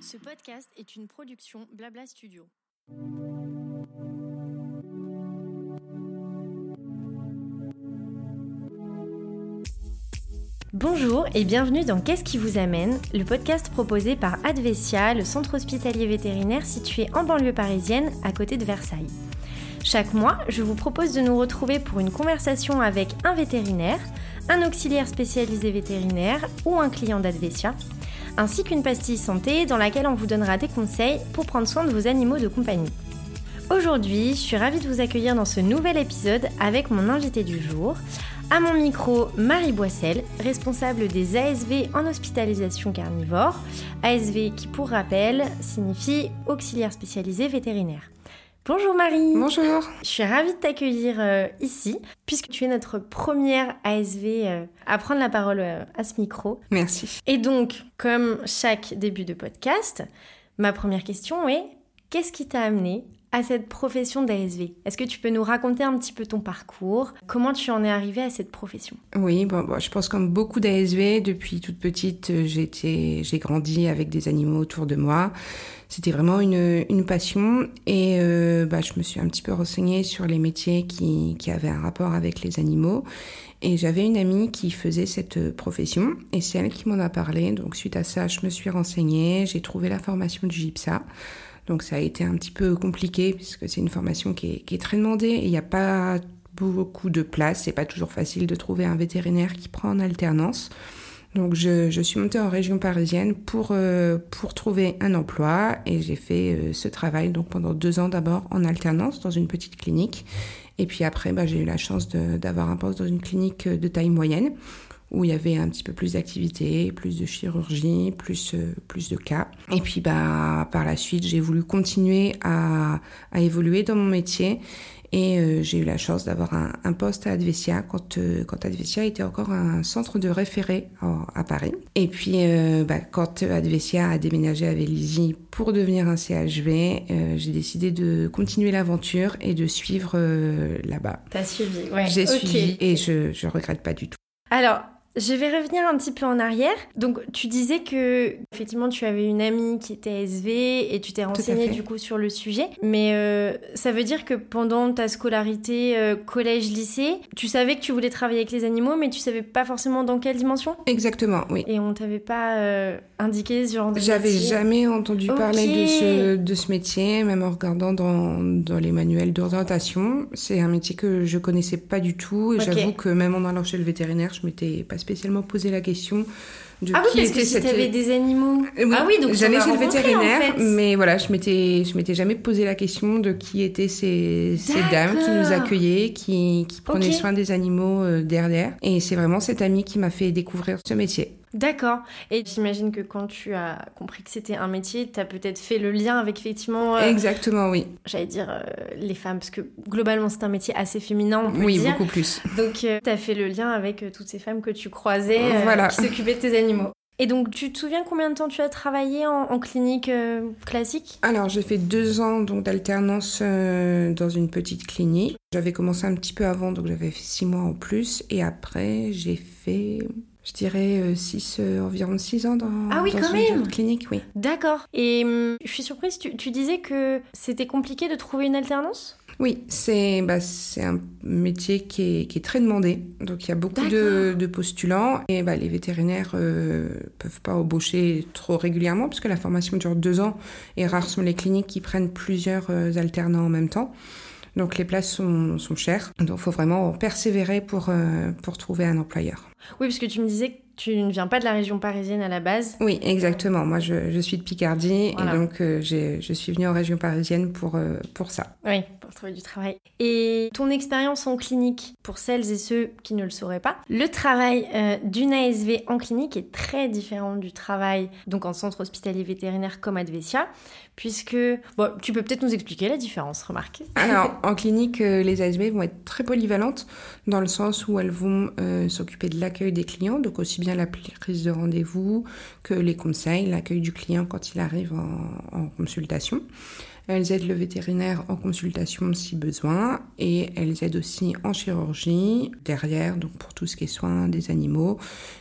Ce podcast est une production Blabla Studio. Bonjour et bienvenue dans Qu'est-ce qui vous amène, le podcast proposé par Advesia, le centre hospitalier vétérinaire situé en banlieue parisienne à côté de Versailles. Chaque mois, je vous propose de nous retrouver pour une conversation avec un vétérinaire, un auxiliaire spécialisé vétérinaire ou un client d'Advesia, ainsi qu'une pastille santé dans laquelle on vous donnera des conseils pour prendre soin de vos animaux de compagnie. Aujourd'hui, je suis ravie de vous accueillir dans ce nouvel épisode avec mon invité du jour. À mon micro, Marie Boissel, responsable des ASV en hospitalisation carnivore. ASV qui, pour rappel, signifie auxiliaire spécialisé vétérinaire. Bonjour Marie. Bonjour. Je suis ravie de t'accueillir euh, ici, puisque tu es notre première ASV euh, à prendre la parole euh, à ce micro. Merci. Et donc, comme chaque début de podcast, ma première question est qu'est-ce qui t'a amené à cette profession d'ASV Est-ce que tu peux nous raconter un petit peu ton parcours? Comment tu en es arrivée à cette profession? Oui, bon, je pense comme beaucoup d'ASV, depuis toute petite, j'ai grandi avec des animaux autour de moi. C'était vraiment une, une, passion et euh, bah, je me suis un petit peu renseignée sur les métiers qui, qui avaient un rapport avec les animaux. Et j'avais une amie qui faisait cette profession et c'est elle qui m'en a parlé. Donc suite à ça, je me suis renseignée, j'ai trouvé la formation du GIPSA. Donc ça a été un petit peu compliqué puisque c'est une formation qui est, très demandée et il n'y a pas beaucoup de place. C'est pas toujours facile de trouver un vétérinaire qui prend en alternance. Donc je, suis montée en région parisienne pour, euh, pour trouver un emploi et j'ai fait euh, ce travail donc pendant deux ans d'abord en alternance dans une petite clinique et puis après bah, j'ai eu la chance d'avoir un poste dans une clinique de taille moyenne où il y avait un petit peu plus d'activité, plus de chirurgie, plus, euh, plus de cas. Et puis bah, par la suite j'ai voulu continuer à, à évoluer dans mon métier et euh, j'ai eu la chance d'avoir un, un, poste à Advesia quand, euh, quand Advesia était encore un centre de référé à, à Paris. Et puis bah, quand Advesia a déménagé à Vélizy pour devenir un CHV, j'ai décidé de continuer l'aventure et de suivre là-bas. T'as suivi, ouais. J'ai okay. suivi et je, je regrette pas du tout. Alors, je vais revenir un petit peu en arrière. Donc, tu disais que effectivement, tu avais une amie qui était SV et tu t'es renseignée du coup sur le sujet. Mais euh, ça veut dire que pendant ta scolarité euh, collège-lycée, tu savais que tu voulais travailler avec les animaux, mais tu savais pas forcément dans quelle dimension? Exactement, oui. Et on t'avait pas euh, indiqué ce genre de J'avais jamais entendu okay. parler de ce, de ce métier, même en regardant dans, dans les manuels d'orientation. C'est un métier que je connaissais pas du tout. Et okay. j'avoue que même en allant chez le vétérinaire, je m'étais pas spécialement posé la question de ah qui oui, parce était que si cette... t'avais des animaux. Oui, ah oui, donc j'allais chez le vétérinaire, en fait. mais voilà, je m'étais, je m'étais jamais posé la question de qui étaient ces, ces dames qui nous accueillaient, qui, qui prenaient okay. soin des animaux euh, derrière. Et c'est vraiment cette amie qui m'a fait découvrir ce métier. D'accord. Et j'imagine que quand tu as compris que c'était un métier, tu as peut-être fait le lien avec effectivement. Euh, Exactement, oui. J'allais dire euh, les femmes, parce que globalement c'est un métier assez féminin, on peut Oui, dire. beaucoup plus. Donc euh, tu as fait le lien avec euh, toutes ces femmes que tu croisais, voilà. qui s'occupaient de tes animaux. Et donc, tu te souviens combien de temps tu as travaillé en, en clinique euh, classique? Alors, j'ai fait deux ans donc d'alternance euh, dans une petite clinique. J'avais commencé un petit peu avant, donc j'avais fait six mois en plus. Et après, j'ai fait, je dirais, euh, six, environ six ans dans, ah oui, dans quand une même. clinique. Oui. D'accord. Et hum, je suis surprise, tu, tu disais que c'était compliqué de trouver une alternance? Oui, c'est bah, un métier qui est, qui est, très demandé. Donc il y a beaucoup de, de, postulants et bah, les vétérinaires ne euh, peuvent pas embaucher trop régulièrement puisque la formation dure deux ans et rares sont les cliniques qui prennent plusieurs euh, alternants en même temps. Donc les places sont, sont chères. Donc il faut vraiment persévérer pour, euh, pour trouver un employeur. Oui, parce que tu me disais tu ne viens pas de la région parisienne à la base. Oui, exactement. Moi, je, je suis de Picardie voilà. et donc euh, je suis venue en région parisienne pour, euh, pour ça. Oui, pour trouver du travail. Et ton expérience en clinique, pour celles et ceux qui ne le sauraient pas, le travail euh, d'une ASV en clinique est très différent du travail donc en centre hospitalier vétérinaire comme Advesia, puisque bon, tu peux peut-être nous expliquer la différence, remarque. Alors, en clinique, les ASV vont être très polyvalentes dans le sens où elles vont s'occuper de l'accueil des clients, donc aussi bien la prise de rendez-vous que les conseils, l'accueil du client quand il arrive en, consultation. Elles aident le vétérinaire en consultation si besoin et elles aident aussi en chirurgie derrière, donc pour tout ce qui est soins des animaux.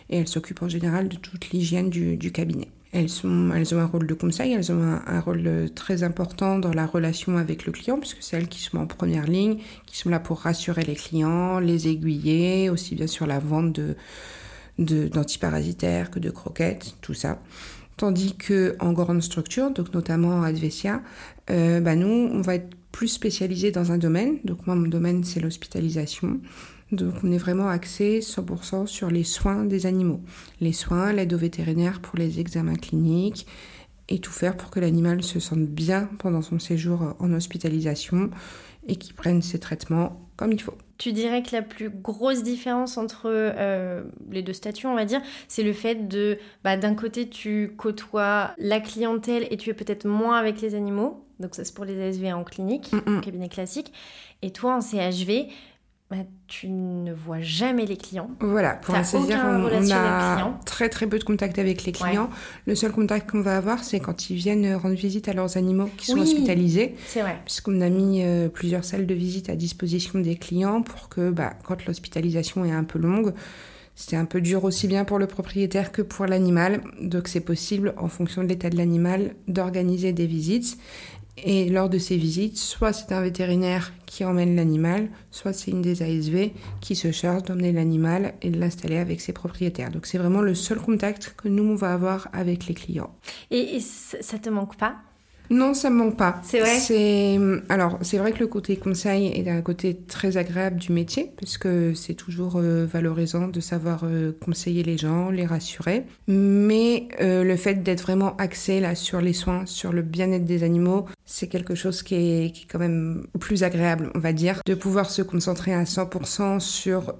Et elles s'occupent en général de toute l'hygiène du, cabinet. Elles, ont un rôle de conseil, elles ont un, rôle très important dans la relation avec le client, puisque c'est elles qui sont en première ligne, qui sont là pour rassurer les clients, les aiguiller, aussi bien sur la vente de d'antiparasitaires que de croquettes, tout ça. Tandis que en grande structure, donc notamment à Advesia, euh, bah nous, on va être plus spécialisé dans un domaine. Donc moi, mon domaine, c'est l'hospitalisation. Donc on est vraiment axé 100% sur les soins des animaux. Les soins, l'aide aux vétérinaires pour les examens cliniques et tout faire pour que l'animal se sente bien pendant son séjour en hospitalisation et qu'il prenne ses traitements comme il faut. Tu dirais que la plus grosse différence entre euh, les deux statuts, on va dire, c'est le fait de, bah, d'un côté, tu côtoies la clientèle et tu es peut-être moins avec les animaux. Donc ça, c'est pour les ASV en clinique, en cabinet classique. Et toi, en CHV, bah, tu ne vois jamais les clients. Voilà, pour ainsi dire, on, a très très peu de contact avec les clients. Le seul contact qu'on va avoir, c'est quand ils viennent rendre visite à leurs animaux qui sont hospitalisés. C'est vrai. Puisqu'on a mis euh, plusieurs salles de visite à disposition des clients pour que, bah, quand l'hospitalisation est un peu longue, c'est un peu dur aussi bien pour le propriétaire que pour l'animal. Donc c'est possible, en fonction de l'état de l'animal, d'organiser des visites. Et lors de ces visites, soit c'est un vétérinaire qui emmène l'animal, soit c'est une des ASV qui se charge d'emmener l'animal et de l'installer avec ses propriétaires. Donc c'est vraiment le seul contact que nous, on va avoir avec les clients. Et, ça te manque pas? Non, ça me manque pas. C'est vrai. C'est alors c'est vrai que le côté conseil est un côté très agréable du métier parce que c'est toujours euh, valorisant de savoir euh, conseiller les gens, les rassurer. Mais euh, le fait d'être vraiment axé là sur les soins, sur le bien-être des animaux, c'est quelque chose qui est, qui est quand même plus agréable, on va dire, de pouvoir se concentrer à 100% sur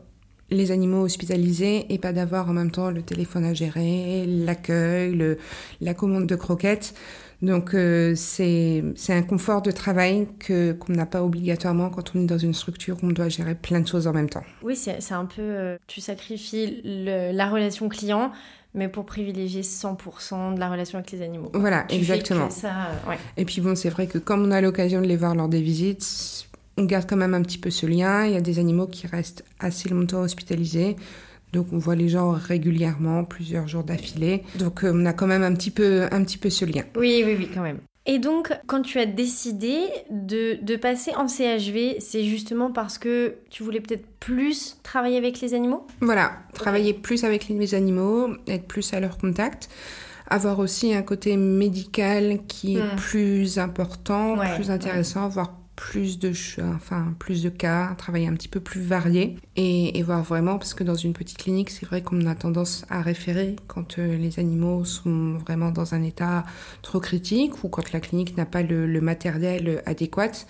les animaux hospitalisés et pas d'avoir en même temps le téléphone à gérer, l'accueil, la commande de croquettes. Donc euh, c'est un confort de travail que qu'on n'a pas obligatoirement quand on est dans une structure où on doit gérer plein de choses en même temps. Oui, c'est un peu euh, tu sacrifies la relation client mais pour privilégier 100% de la relation avec les animaux. Voilà, exactement. Ça, euh, ouais. Et puis bon, c'est vrai que comme on a l'occasion de les voir lors des visites, on garde quand même un petit peu ce lien. Il y a des animaux qui restent assez longtemps hospitalisés. Donc on voit les gens régulièrement, plusieurs jours d'affilée. Donc euh, on a quand même un petit peu, un petit peu ce lien. Oui, oui, oui, quand même. Et donc, quand tu as décidé de, de passer en CHV, c'est justement parce que tu voulais peut-être plus travailler avec les animaux? Voilà, travailler plus avec les animaux, être plus à leur contact avoir aussi un côté médical qui est hmm. plus important, plus intéressant, voire plus de, enfin, plus de cas, un travail un petit peu plus varié et, voir vraiment, parce que dans une petite clinique, c'est vrai qu'on a tendance à référer quand euh, les animaux sont vraiment dans un état trop critique ou quand la clinique n'a pas le matériel adéquat.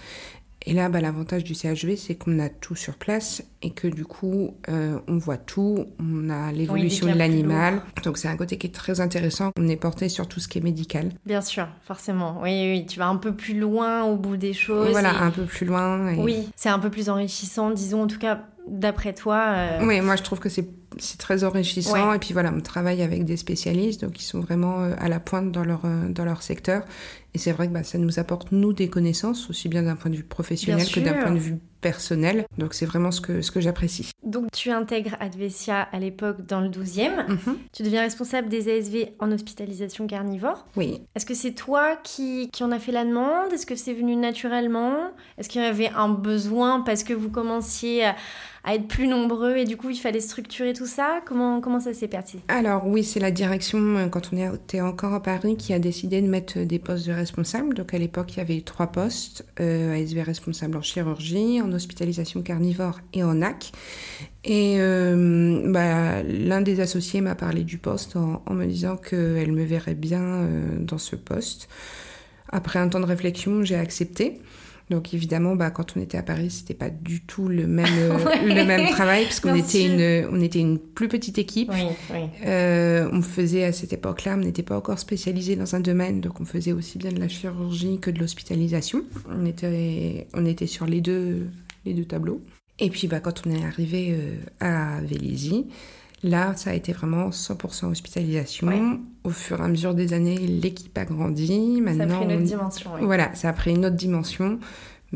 Et là, bah, l'avantage du CHV, c'est qu'on a tout sur place et que du coup, euh, on voit tout, on a l'évolution de l'animal. Donc c'est un côté qui est très intéressant. On est porté sur tout ce qui est médical. Bien sûr, forcément. Oui, oui, tu vas un peu plus loin au bout des choses. Voilà, un peu plus loin. Oui, c'est un peu plus enrichissant, disons en tout cas d'après toi. Euh, oui, moi je trouve que c'est très enrichissant. Et puis voilà, on travaille avec des spécialistes, donc ils sont vraiment euh, à la pointe dans leur, dans leur secteur. Et c'est vrai que bah, ça nous apporte, nous, des connaissances, aussi bien d'un point de vue professionnel que d'un point de vue personnel. Donc c'est vraiment ce que, ce que j'apprécie. Donc tu intègres Advesia à l'époque dans le 12e. Mhm. Tu deviens responsable des ASV en hospitalisation carnivore. Oui. Est-ce que c'est toi qui, qui en a fait la demande? Est-ce que c'est venu naturellement? Est-ce qu'il y avait un besoin parce que vous commenciez à à être plus nombreux et du coup il fallait structurer tout ça Comment, comment ça s'est passé Alors oui, c'est la direction, euh, quand on était encore à Paris, qui a décidé de mettre des postes de responsables. Donc à l'époque, il y avait trois postes, euh, ASV responsable en chirurgie, en hospitalisation carnivore et en NAC. Et euh, bah, l'un des associés m'a parlé du poste en, me disant qu'elle me verrait bien euh, dans ce poste. Après un temps de réflexion, j'ai accepté. Donc évidemment, bah, quand on était à Paris, c'était pas du tout le même, euh, le même travail, parce qu'on était une, on était une plus petite équipe. Euh, on faisait à cette époque-là, on n'était pas encore spécialisé dans un domaine, donc on faisait aussi bien de la chirurgie que de l'hospitalisation. On était, on était sur les deux, les deux tableaux. Et puis bah, quand on est arrivé euh, à Vélizy, Là, ça a été vraiment 100% hospitalisation. Ouais. Au fur et à mesure des années, l'équipe a grandi. Ça a Maintenant, pris une autre on- dimension. oui. Voilà, ça a pris une autre dimension.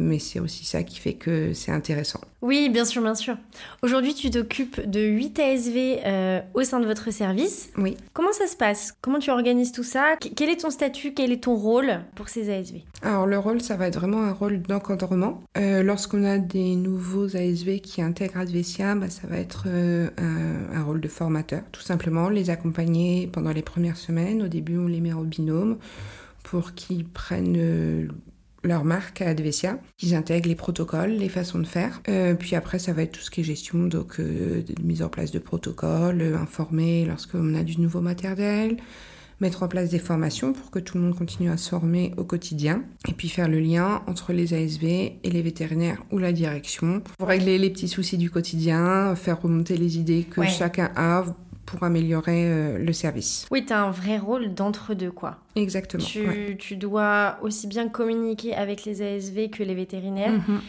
Mais c'est aussi ça qui fait que c'est intéressant. Oui, bien sûr, bien sûr. Aujourd'hui, tu t'occupes de 8 ASV euh, au sein de votre service. Oui. Comment ça se passe? Comment tu organises tout ça? Qu- Quel est ton statut? Quel est ton rôle pour ces ASV Alors le rôle, ça va être vraiment un rôle d'encadrement. Euh, Lorsqu'on a des nouveaux ASV qui intègrent Advesia, bah, ça va être euh, un, un rôle de formateur, tout simplement, les accompagner pendant les premières semaines. Au début, on les met en binôme pour qu'ils prennent leur marque à Advesia, qu'ils intègrent les protocoles, les façons de faire. Euh, puis après, ça va être tout ce qui est gestion, donc euh, mise en place de protocoles, euh, informer lorsqu'on a du nouveau matériel, mettre en place des formations pour que tout le monde continue à se former au quotidien, et puis faire le lien entre les ASV et les vétérinaires ou la direction pour régler les petits soucis du quotidien, faire remonter les idées que Ouais. chacun a pour améliorer euh, le service. Oui, tu as un vrai rôle d'entre-deux, quoi. Exactement. Tu, ouais. tu dois aussi bien communiquer avec les ASV que les vétérinaires Mhm.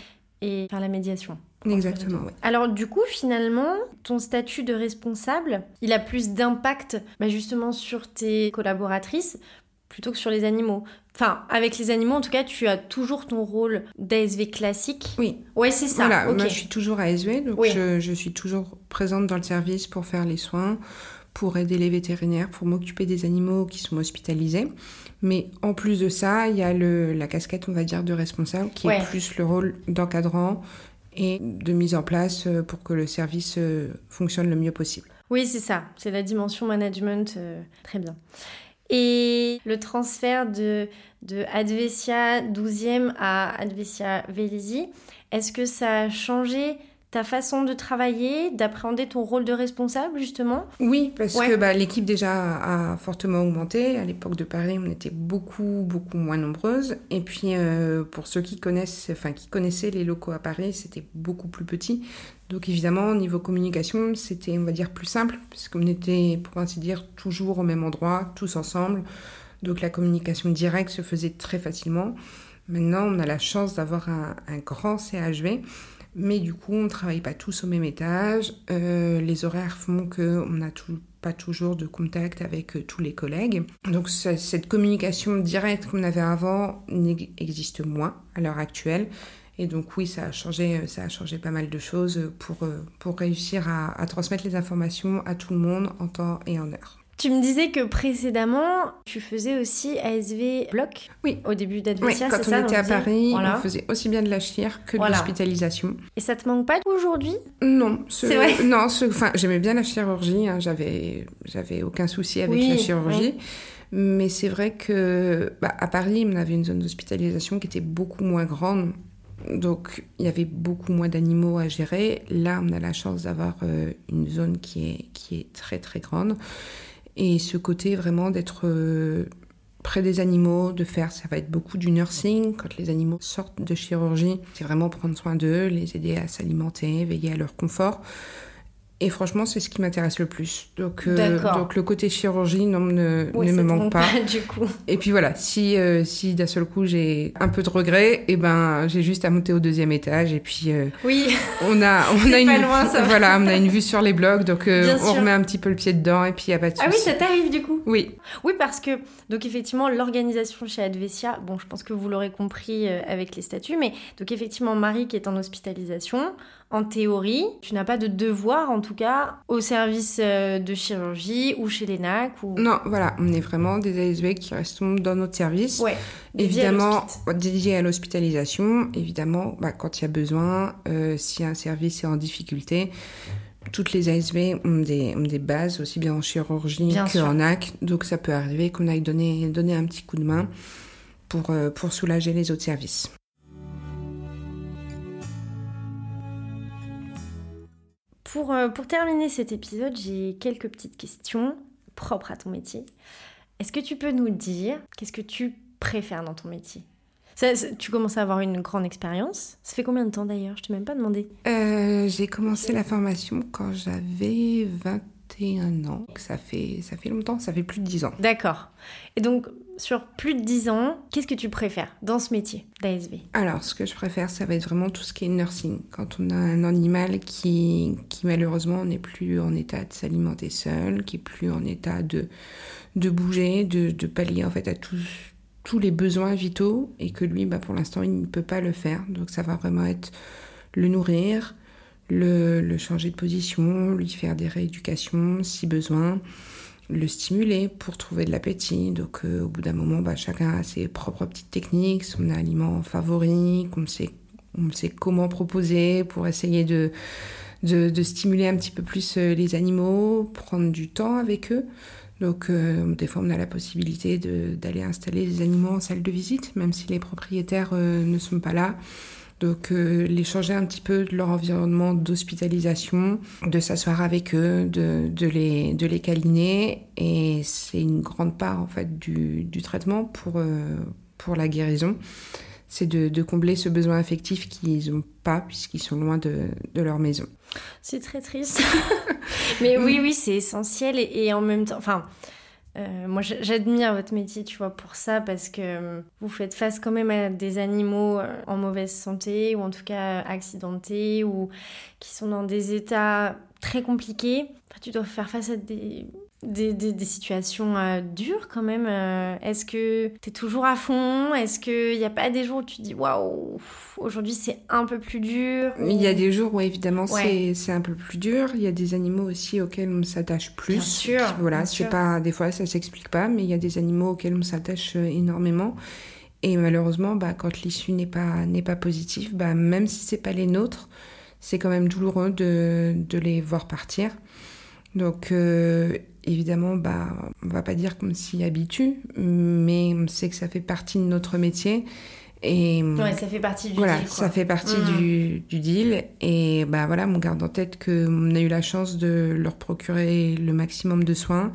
et faire la médiation. Exactement, oui. Alors du coup, finalement, ton statut de responsable, il a plus d'impact bah, justement sur tes collaboratrices plutôt que sur les animaux. Enfin, avec les animaux, en tout cas, tu as toujours ton rôle d'ASV classique. Oui, Ouais, c'est ça. voilà, moi je suis toujours ASV, donc Oui. je, je suis toujours présente dans le service pour faire les soins, pour aider les vétérinaires, pour m'occuper des animaux qui sont hospitalisés. Mais en plus de ça, il y a le, la casquette, on va dire, de responsable, qui Ouais. est plus le rôle d'encadrant et de mise en place euh, pour que le service euh, fonctionne le mieux possible. Oui, c'est ça. C'est la dimension management. euh, très bien. Et le transfert de, de Advesia 12e à Advesia Vélizy, est-ce que ça a changé ta façon de travailler, d'appréhender ton rôle de responsable, justement? Oui, parce Ouais. que bah, l'équipe déjà a fortement augmenté. À l'époque de Paris, on était beaucoup, beaucoup moins nombreuses. Et puis, euh, pour ceux qui connaissent, enfin, qui connaissaient les locaux à Paris, c'était beaucoup plus petit. Donc, évidemment, au niveau communication, c'était, on va dire, plus simple, puisqu'on était, pour ainsi dire, toujours au même endroit, tous ensemble. Donc, la communication directe se faisait très facilement. Maintenant, on a la chance d'avoir un, grand CHV. Mais du coup, on ne travaille pas tous au même étage. Euh, les horaires font qu'on n'a pas toujours de contact avec euh, tous les collègues. Donc cette communication directe qu'on avait avant n'ex- existe moins à l'heure actuelle. Et donc oui, ça a changé, ça a changé pas mal de choses pour, euh, pour réussir à, à transmettre les informations à tout le monde en temps et en heure. Tu me disais que précédemment, tu faisais aussi ASV bloc Oui. au début Oui, d'Advesia, quand c'est on ça était à Paris, Voilà. on faisait aussi bien de la chire que de l'hospitalisation. Et ça te manque pas aujourd'hui? Non, ce- C'est vrai non, enfin, j'aimais bien la chirurgie, hein, j'avais, j'avais aucun souci avec Oui, la chirurgie. Mais c'est vrai que bah, à Paris, on avait une zone d'hospitalisation qui était beaucoup moins grande. Donc, il y avait beaucoup moins d'animaux à gérer. Là, on a la chance d'avoir euh, une zone qui est, très, très grande. Et ce côté vraiment d'être euh, près des animaux, de faire, ça va être beaucoup du nursing. Quand les animaux sortent de chirurgie, c'est vraiment prendre soin d'eux, les aider à s'alimenter, veiller à leur confort. Et franchement, c'est ce qui m'intéresse le plus. Donc, euh, donc le côté chirurgie non, ne, Oui, ne ça me manque pas. du coup. Et puis voilà, si, euh, si d'un seul coup j'ai un peu de regret, et ben j'ai juste à monter au deuxième étage et puis euh, Oui, on a on a une pas loin, ça. voilà on a une vue sur les blocs donc on remet un petit peu le pied dedans et puis il y a pas de ah oui, ça t'arrive du coup. Oui, Oui, parce que, donc effectivement, l'organisation chez Advesia, bon, je pense que vous l'aurez compris avec les statuts, mais donc effectivement, Marie qui est en hospitalisation, en théorie, tu n'as pas de devoir, en tout cas, au service euh, de chirurgie ou chez l'ENAC ou... non voilà, on est vraiment des ASV qui restons dans notre service. Ouais, Évidemment, l'hospice. dédié à l'hospitalisation, évidemment, bah, quand il y a besoin, euh, si un service est en difficulté, toutes les ASV ont des, ont des bases, aussi bien en chirurgie qu'en AC, donc ça peut arriver qu'on aille donner, donner un petit coup de main pour, euh, pour soulager les autres services. Pour, euh, pour terminer cet épisode, j'ai quelques petites questions propres à ton métier. Est-ce que tu peux nous dire qu'est-ce que tu préfères dans ton métier? Tu commences à avoir une grande expérience. Ça fait combien de temps d'ailleurs? Je t'ai même pas demandé. Euh, j'ai commencé la formation quand j'avais 21 ans. Ça fait, ça fait longtemps, ça fait plus de 10 ans. D'accord. Et donc, sur plus de 10 ans, qu'est-ce que tu préfères dans ce métier d'ASV Alors, ce que je préfère, ça va être vraiment tout ce qui est nursing. Quand on a un animal qui, qui malheureusement n'est plus en état de s'alimenter seul, qui est plus en état de, de bouger, de, de pallier en fait à tous tous les besoins vitaux et que lui, bah, pour l'instant, il ne peut pas le faire. Donc ça va vraiment être le nourrir, le, changer de position, lui faire des rééducations si besoin, le stimuler pour trouver de l'appétit. Donc euh, au bout d'un moment, bah, chacun a ses propres petites techniques, son aliment favori, on sait, on sait comment proposer pour essayer de, de, stimuler un petit peu plus euh, les animaux, prendre du temps avec eux. Donc, euh, des fois, on a la possibilité d'aller installer les animaux en salle de visite, même si les propriétaires ne sont pas là. Donc euh, les changer un petit peu de leur environnement d'hospitalisation, de s'asseoir avec eux, de, de, les, de les câliner. Et c'est une grande part en fait du, du traitement pour, euh, pour la guérison. C'est de, de, combler ce besoin affectif qu'ils n'ont pas puisqu'ils sont loin de, de leur maison. C'est très triste. Mais oui, oui, c'est essentiel. Et, et, en même temps, enfin, euh, moi, j'admire votre métier, tu vois, pour ça, parce que euh, vous faites face quand même à des animaux euh, en mauvaise santé, ou en tout cas accidentés, ou qui sont dans des états très compliqués. tu dois faire face à des des, des, situations euh, dures quand même. Euh, est-ce que tu es toujours à fond? Est-ce qu'il n'y a pas des jours où tu te dis waouh, aujourd'hui c'est un peu plus dur? Il y a des jours où évidemment c'est un peu plus dur. Il y a des animaux aussi auxquels on s'attache plus. Bien sûr. Voilà, c'est pas des fois ça s'explique pas, mais il y a des animaux auxquels on s'attache euh, énormément. Et malheureusement, bah, quand l'issue n'est pas n'est pas positive, bah, même si c'est pas les nôtres, c'est quand même douloureux de, de les voir partir. Donc évidemment, bah, on va pas dire qu'on s'y habitue, mais on sait que ça fait partie de notre métier. Et ouais, ça fait partie du voilà, deal. ça fait partie mmh. du, du, deal. Et bah voilà, on garde en tête qu'on a eu la chance de leur procurer le maximum de soins,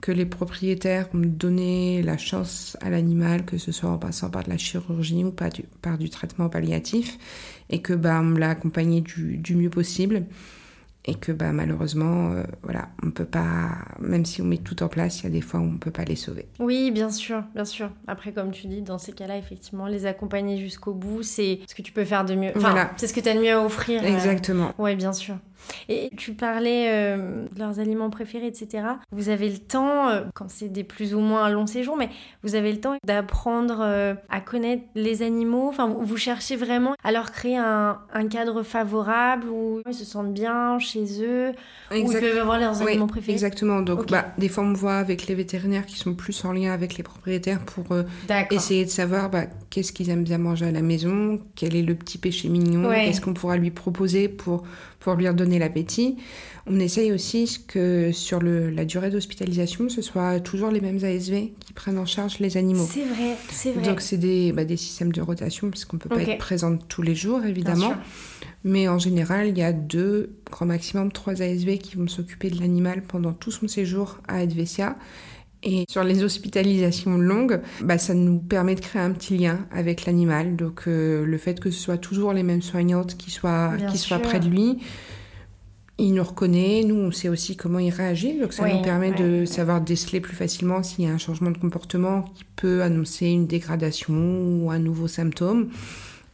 que les propriétaires ont donné la chance à l'animal, que ce soit en passant par de la chirurgie ou par du, par du traitement palliatif, et que bah on l'a accompagné du, du mieux possible et que bah, malheureusement, euh, voilà, on peut pas, même si on met tout en place, il y a des fois où on peut pas les sauver. Oui, bien sûr, bien sûr. Après, comme tu dis, dans ces cas-là, effectivement, les accompagner jusqu'au bout, c'est ce que tu peux faire de mieux. Enfin, voilà. c'est ce que tu as de mieux à offrir. Euh, Exactement. Oui, bien sûr. Et tu parlais euh, de leurs aliments préférés, etc. Vous avez le temps, euh, quand c'est des plus ou moins longs séjours, mais vous avez le temps d'apprendre euh, à connaître les animaux. Enfin, vous, cherchez vraiment à leur créer un, cadre favorable où ils se sentent bien chez eux, où ils peuvent avoir leurs aliments préférés. Exactement. Donc, bah, des fois, on voit avec les vétérinaires qui sont plus en lien avec les propriétaires pour essayer de savoir bah, qu'est-ce qu'ils aiment bien manger à la maison, quel est le petit péché mignon, qu'est-ce qu'on pourra lui proposer pour pour lui redonner l'appétit. On essaye aussi que sur le, la durée d'hospitalisation, ce soit toujours les mêmes ASV qui prennent en charge les animaux. C'est vrai, c'est vrai. Donc c'est des, bah, des systèmes de rotation puisqu'on ne peut pas être présente tous les jours évidemment. Mais en général, il y a deux, grand maximum trois ASV qui vont s'occuper de l'animal pendant tout son séjour à Advesia. Et sur les hospitalisations longues, bah, ça nous permet de créer un petit lien avec l'animal. Donc euh, le fait que ce soit toujours les mêmes soignantes qui soient, qui soient près de lui, il nous reconnaît, nous on sait aussi comment il réagit, donc ça nous permet de savoir déceler plus facilement s'il y a un changement de comportement qui peut annoncer une dégradation ou un nouveau symptôme.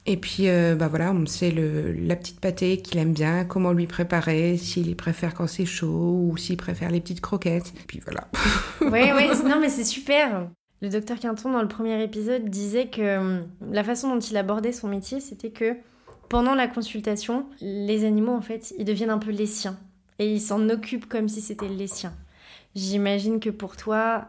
Et puis, euh, bah voilà, on sait le, la petite pâtée qu'il aime bien, comment lui préparer, s'il préfère quand c'est chaud ou s'il préfère les petites croquettes. Et puis voilà. oui, oui, non mais c'est super. Le docteur Quinton, dans le premier épisode, disait que hum, la façon dont il abordait son métier, c'était que pendant la consultation, les animaux, en fait, ils deviennent un peu les siens. Et ils s'en occupent comme si c'était les siens. J'imagine que pour toi,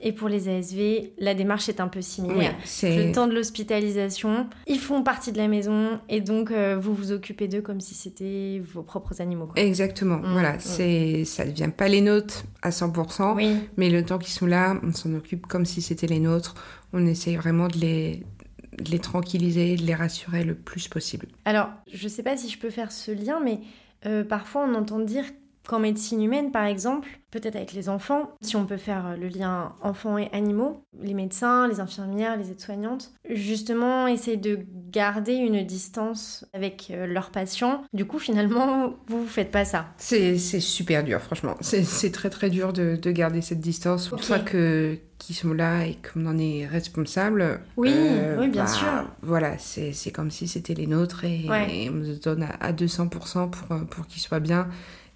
et pour les ASV, la démarche est un peu similaire. le temps de l'hospitalisation, ils font partie de la maison et donc euh, vous vous occupez d'eux comme si c'était vos propres animaux. Exactement. Mmh, voilà, mmh. c'est ça ne devient pas les nôtres à 100%, mais le temps qu'ils sont là, on s'en occupe comme si c'était les nôtres. On essaye vraiment de les de les tranquilliser, de les rassurer le plus possible. Alors, je ne sais pas si je peux faire ce lien, mais euh, parfois on entend dire qu'en médecine humaine, par exemple, peut-être avec les enfants, si on peut faire le lien enfants et animaux, les médecins, les infirmières, les aides-soignantes, justement essayent de garder une distance avec euh, leurs patients. Du coup, finalement, vous, vous faites pas ça. C'est super dur, franchement. C'est très très dur de, garder cette distance. Une fois que qui sont là et qu'on en est responsable. Oui, euh, oui, bien bah, sûr. Voilà, c'est comme si c'était les nôtres et, on se donne à, à 200% pour, pour qu'ils soient bien.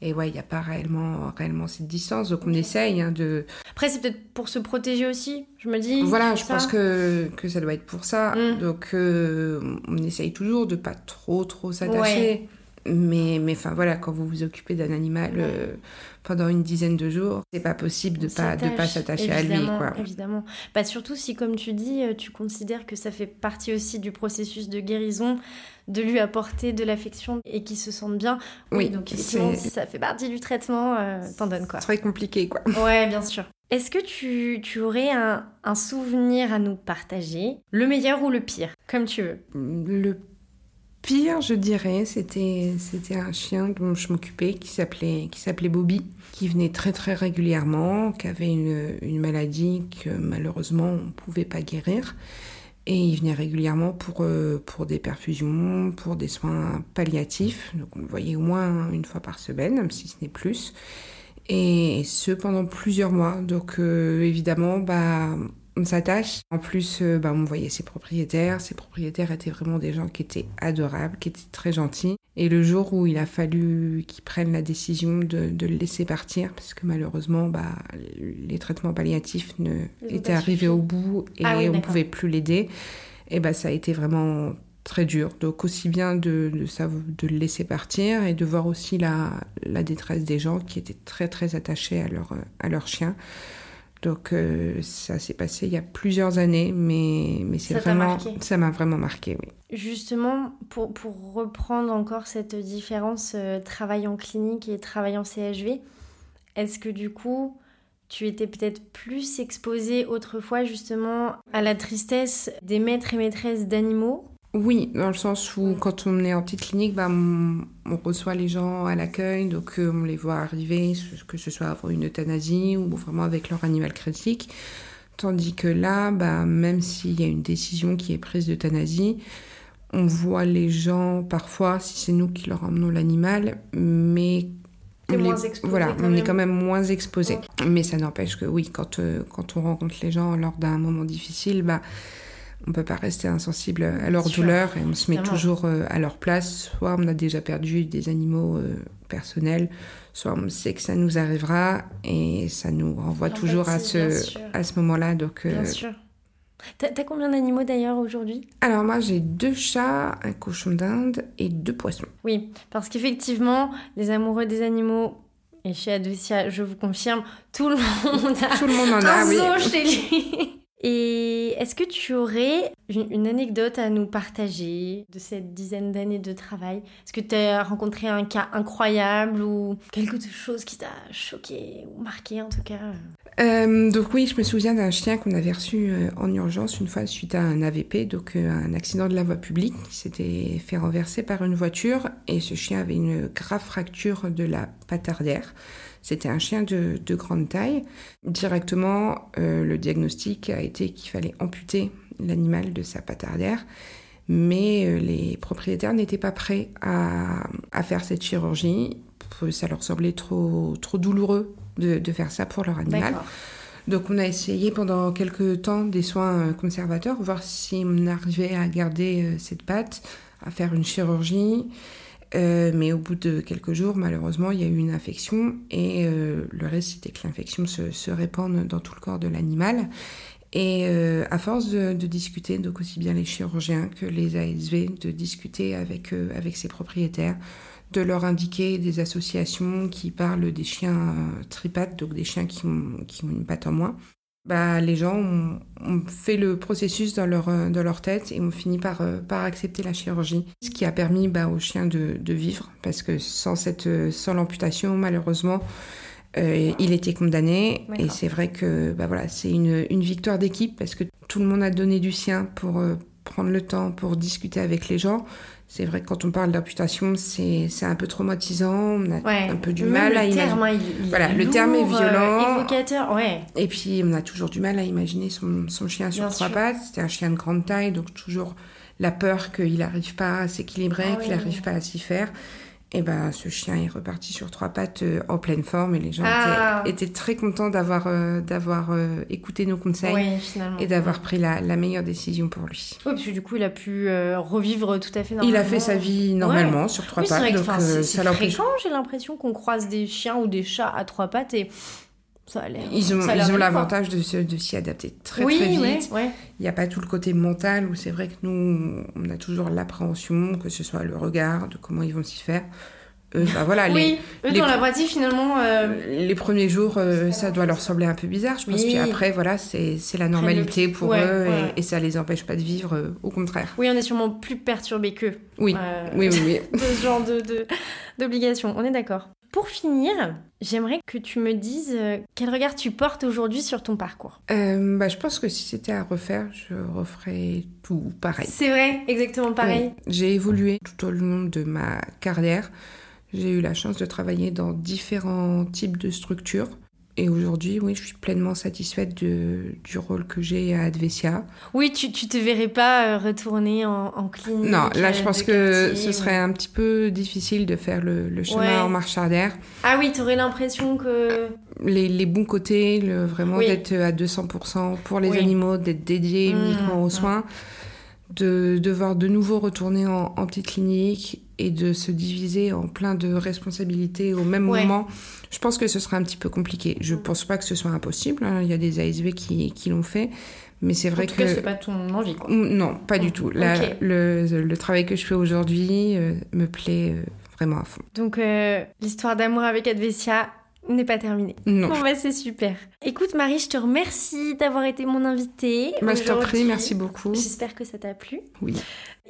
Et ouais, il n'y a pas réellement, réellement cette distance. Donc on essaye hein, de. Après, c'est peut-être pour se protéger aussi, je me dis. Voilà, je pense que, que ça doit être pour ça. Mm. Donc euh, on essaye toujours de pas trop, trop s'attacher. Mais enfin voilà, quand vous vous occupez d'un animal euh, pendant une dizaine de jours, c'est pas possible de pas de pas s'attacher à lui, quoi. Évidemment. Bah surtout si, comme tu dis, euh, tu considères que ça fait partie aussi du processus de guérison, de lui apporter de l'affection et qu'il se sente bien. Oui, donc effectivement, si ça fait partie du traitement, euh, t'en donnes quoi. Très compliqué, quoi. Ouais, bien sûr. Est-ce que tu, tu aurais un, un, souvenir à nous partager? Le meilleur ou le pire Comme tu veux. Le pire, je dirais, c'était c'était un chien dont je m'occupais qui s'appelait qui s'appelait Bobby, qui venait très très régulièrement, qui avait une, une maladie que malheureusement on ne pouvait pas guérir. Et il venait régulièrement pour, euh, pour des perfusions, pour des soins palliatifs. Donc on le voyait au moins une fois par semaine, même si ce n'est plus. Et ce pendant plusieurs mois. Donc euh, évidemment, bah, on s'attache. En plus, euh, bah, on voyait ses propriétaires. Ses propriétaires étaient vraiment des gens qui étaient adorables, qui étaient très gentils. Et le jour où il a fallu qu'ils prennent la décision de, de, le laisser partir, parce que malheureusement, bah, les traitements palliatifs ne, étaient arrivés au bout et ah on ne pouvait plus l'aider, et bah, ça a été vraiment très dur. Donc aussi bien de, de, ça, de le laisser partir et de voir aussi la, la détresse des gens qui étaient très très attachés à leur, à leur chien. Donc euh, ça s'est passé il y a plusieurs années, mais, mais c'est vraiment ça m'a vraiment marqué, oui. Justement, pour, pour reprendre encore cette différence euh, travail en clinique et travail en CHV, est-ce que du coup tu étais peut-être plus exposée autrefois justement à la tristesse des maîtres et maîtresses d'animaux oui, dans le sens où quand on est en petite clinique, bah, on, reçoit les gens à l'accueil, donc euh, on les voit arriver, que ce soit pour une euthanasie ou vraiment avec leur animal critique. Tandis que là, bah, même s'il y a une décision qui est prise d'euthanasie, on voit les gens parfois, si c'est nous qui leur emmenons l'animal, mais on, moins voilà, on est quand même moins exposé. Mais ça n'empêche que oui, quand, euh, quand on rencontre les gens lors d'un moment difficile, bah, on peut pas rester insensible à leur douleur et on se met toujours euh, à leur place. Soit on a déjà perdu des animaux euh, personnels, soit on sait que ça nous arrivera et ça nous renvoie toujours à ce, à ce moment-là. Donc, euh, Bien sûr. T'as as combien d'animaux d'ailleurs aujourd'hui? Alors moi j'ai deux chats, un cochon d'Inde et deux poissons. Oui, parce qu'effectivement, les amoureux des animaux, et chez Advesia, je vous confirme, tout le monde a tout le monde en a, un oui. chez lui. Et est-ce que tu aurais une, anecdote à nous partager de cette dizaine d'années de travail? Est-ce que tu as rencontré un cas incroyable ou quelque chose qui t'a choqué ou marqué en tout cas? Euh, donc oui, je me souviens d'un chien qu'on avait reçu euh, en urgence une fois suite à un AVP, donc euh, un accident de la voie publique. qui s'était fait renverser par une voiture et ce chien avait une grave fracture de la patte arrière. C'était un chien de, grande taille. Directement, euh, le diagnostic a été qu'il fallait amputer l'animal de sa patte arrière. Mais euh, les propriétaires n'étaient pas prêts à, faire cette chirurgie. Ça leur semblait trop, trop douloureux de, faire ça pour leur animal. Donc on a essayé pendant quelques temps des soins euh, conservateurs, voir si on arrivait à garder cette patte, à faire une chirurgie. Euh, mais au bout de quelques jours, malheureusement, il y a eu une infection et euh, le reste, c'était que l'infection se, se, répande dans tout le corps de l'animal. Et euh, à force de, discuter, donc aussi bien les chirurgiens que les ASV, de discuter avec, avec ses propriétaires, de leur indiquer des associations qui parlent des chiens tripates, donc des chiens qui ont, qui ont une patte en moins, bah, les gens ont, fait le processus dans leur, euh, dans leur tête et ont fini par, euh, par accepter la chirurgie. Ce qui a permis bah, aux chiens de, de vivre, parce que sans, cette, euh, sans l'amputation, malheureusement, il était condamné. Et c'est vrai que bah, voilà, c'est une, une victoire d'équipe, parce que tout le monde a donné du sien pour prendre le temps, pour discuter avec les gens. C'est vrai que quand on parle d'amputation, c'est un peu traumatisant, on a Ouais. un peu du Même mal à imaginer. terme, hein, il- il Voilà, le terme est euh, violent. évocateur, ouais. Et puis, on a toujours du mal à imaginer son, son chien sur Bien trois sûr. pattes. C'était un chien de grande taille, donc toujours la peur qu'il n'arrive pas à s'équilibrer, Ah qu'il oui. n'arrive pas à s'y faire. Et ben, ce chien est reparti sur trois pattes euh, en pleine forme et les gens Ah. étaient, étaient très contents d'avoir euh, d'avoir euh, écouté nos conseils Oui, et d'avoir pris la, la meilleure décision pour lui. Oui, parce que du coup, il a pu revivre tout à fait Il normalement. a fait sa vie normalement sur trois Oui, pattes, c'est fréquent, j'ai l'impression qu'on croise des chiens ou des chats à trois pattes et ça. Ils ont, ils l'avantage de, de s'y adapter très oui, très vite. ouais, ouais. Il n'y a pas tout le côté mental où c'est vrai que nous, on a toujours l'appréhension, que ce soit le regard, de comment ils vont s'y faire. Eux, bah voilà, oui, eux, les- dans la pratique, finalement. euh, les, les premiers jours, euh, ça doit leur sembler un peu bizarre, je pense. Oui. Puis après, voilà, c'est la normalité pour Ouais, eux ouais. Et, et ça les empêche pas de vivre, euh, au contraire. Oui, on est sûrement plus perturbé qu'eux. Oui, euh, oui, oui, oui. de ce genre de, de- d'obligation. On est d'accord. Pour finir, j'aimerais que tu me dises euh, quel regard tu portes aujourd'hui sur ton parcours. Euh, bah, je pense que si c'était à refaire, je referais tout pareil. C'est vrai, exactement pareil. Oui. J'ai évolué tout au long de ma carrière. J'ai eu la chance de travailler dans différents types de structures. Et aujourd'hui, oui, je suis pleinement satisfaite de- du rôle que j'ai à Advesia. Oui, tu, tu te verrais pas euh, retourner en, en clinique. Non, là, euh, je pense que quartier ce ou- serait un petit peu difficile de faire le, le chemin Ouais. en marche arrière. Ah oui, t'aurais l'impression que. Les, les bons côtés, le, vraiment Oui. d'être à 200% pour les Oui. animaux, d'être dédié Mmh, uniquement aux mmh. soins, de devoir de nouveau retourner en, en petite clinique et de se diviser en plein de responsabilités au même Ouais. moment. Je pense que ce sera un petit peu compliqué. Je Mmh. pense pas que ce soit impossible. hein. Il y a des ASV qui, qui l'ont fait. Mais c'est vrai en tout que... c'est pas ton envie, quoi. Mm, Non, pas du Mm, tout. Le, le travail que je fais aujourd'hui euh, me plaît euh, vraiment à fond. Donc, euh, l'histoire d'amour avec Advesia n'est pas terminée. Non. Bon, bah, c'est super. Écoute, Marie, je te remercie d'avoir été mon invitée. Bah, je t'en prie, merci beaucoup. J'espère que ça t'a plu. Oui.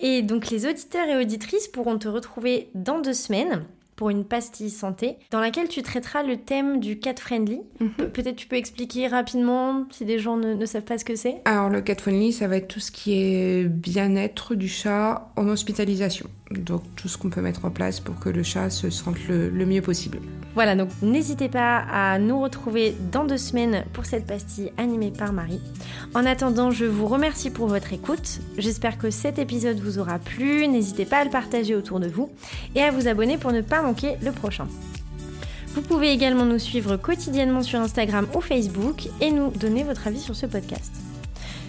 Et donc, les auditeurs et auditrices pourront te retrouver dans deux semaines pour une pastille santé dans laquelle tu traiteras le thème du cat friendly. Mhm. Pe- Peut-être tu peux expliquer rapidement si des gens ne, ne savent pas ce que c'est. Alors, le cat friendly, ça va être tout ce qui est bien-être du chat en hospitalisation. Donc, tout ce qu'on peut mettre en place pour que le chat se sente le, mieux possible. Voilà, donc n'hésitez pas à nous retrouver dans deux semaines pour cette pastille animée par Marie. En attendant, je vous remercie pour votre écoute. J'espère que cet épisode vous aura plu. N'hésitez pas à le partager autour de vous et à vous abonner pour ne pas manquer le prochain. Vous pouvez également nous suivre quotidiennement sur Instagram ou Facebook et nous donner votre avis sur ce podcast.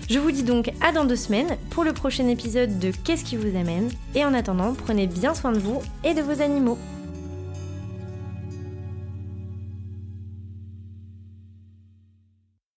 Je vous dis donc à dans deux semaines pour le prochain épisode de Qu'est-ce qui vous amène? Et en attendant, prenez bien soin de vous et de vos animaux.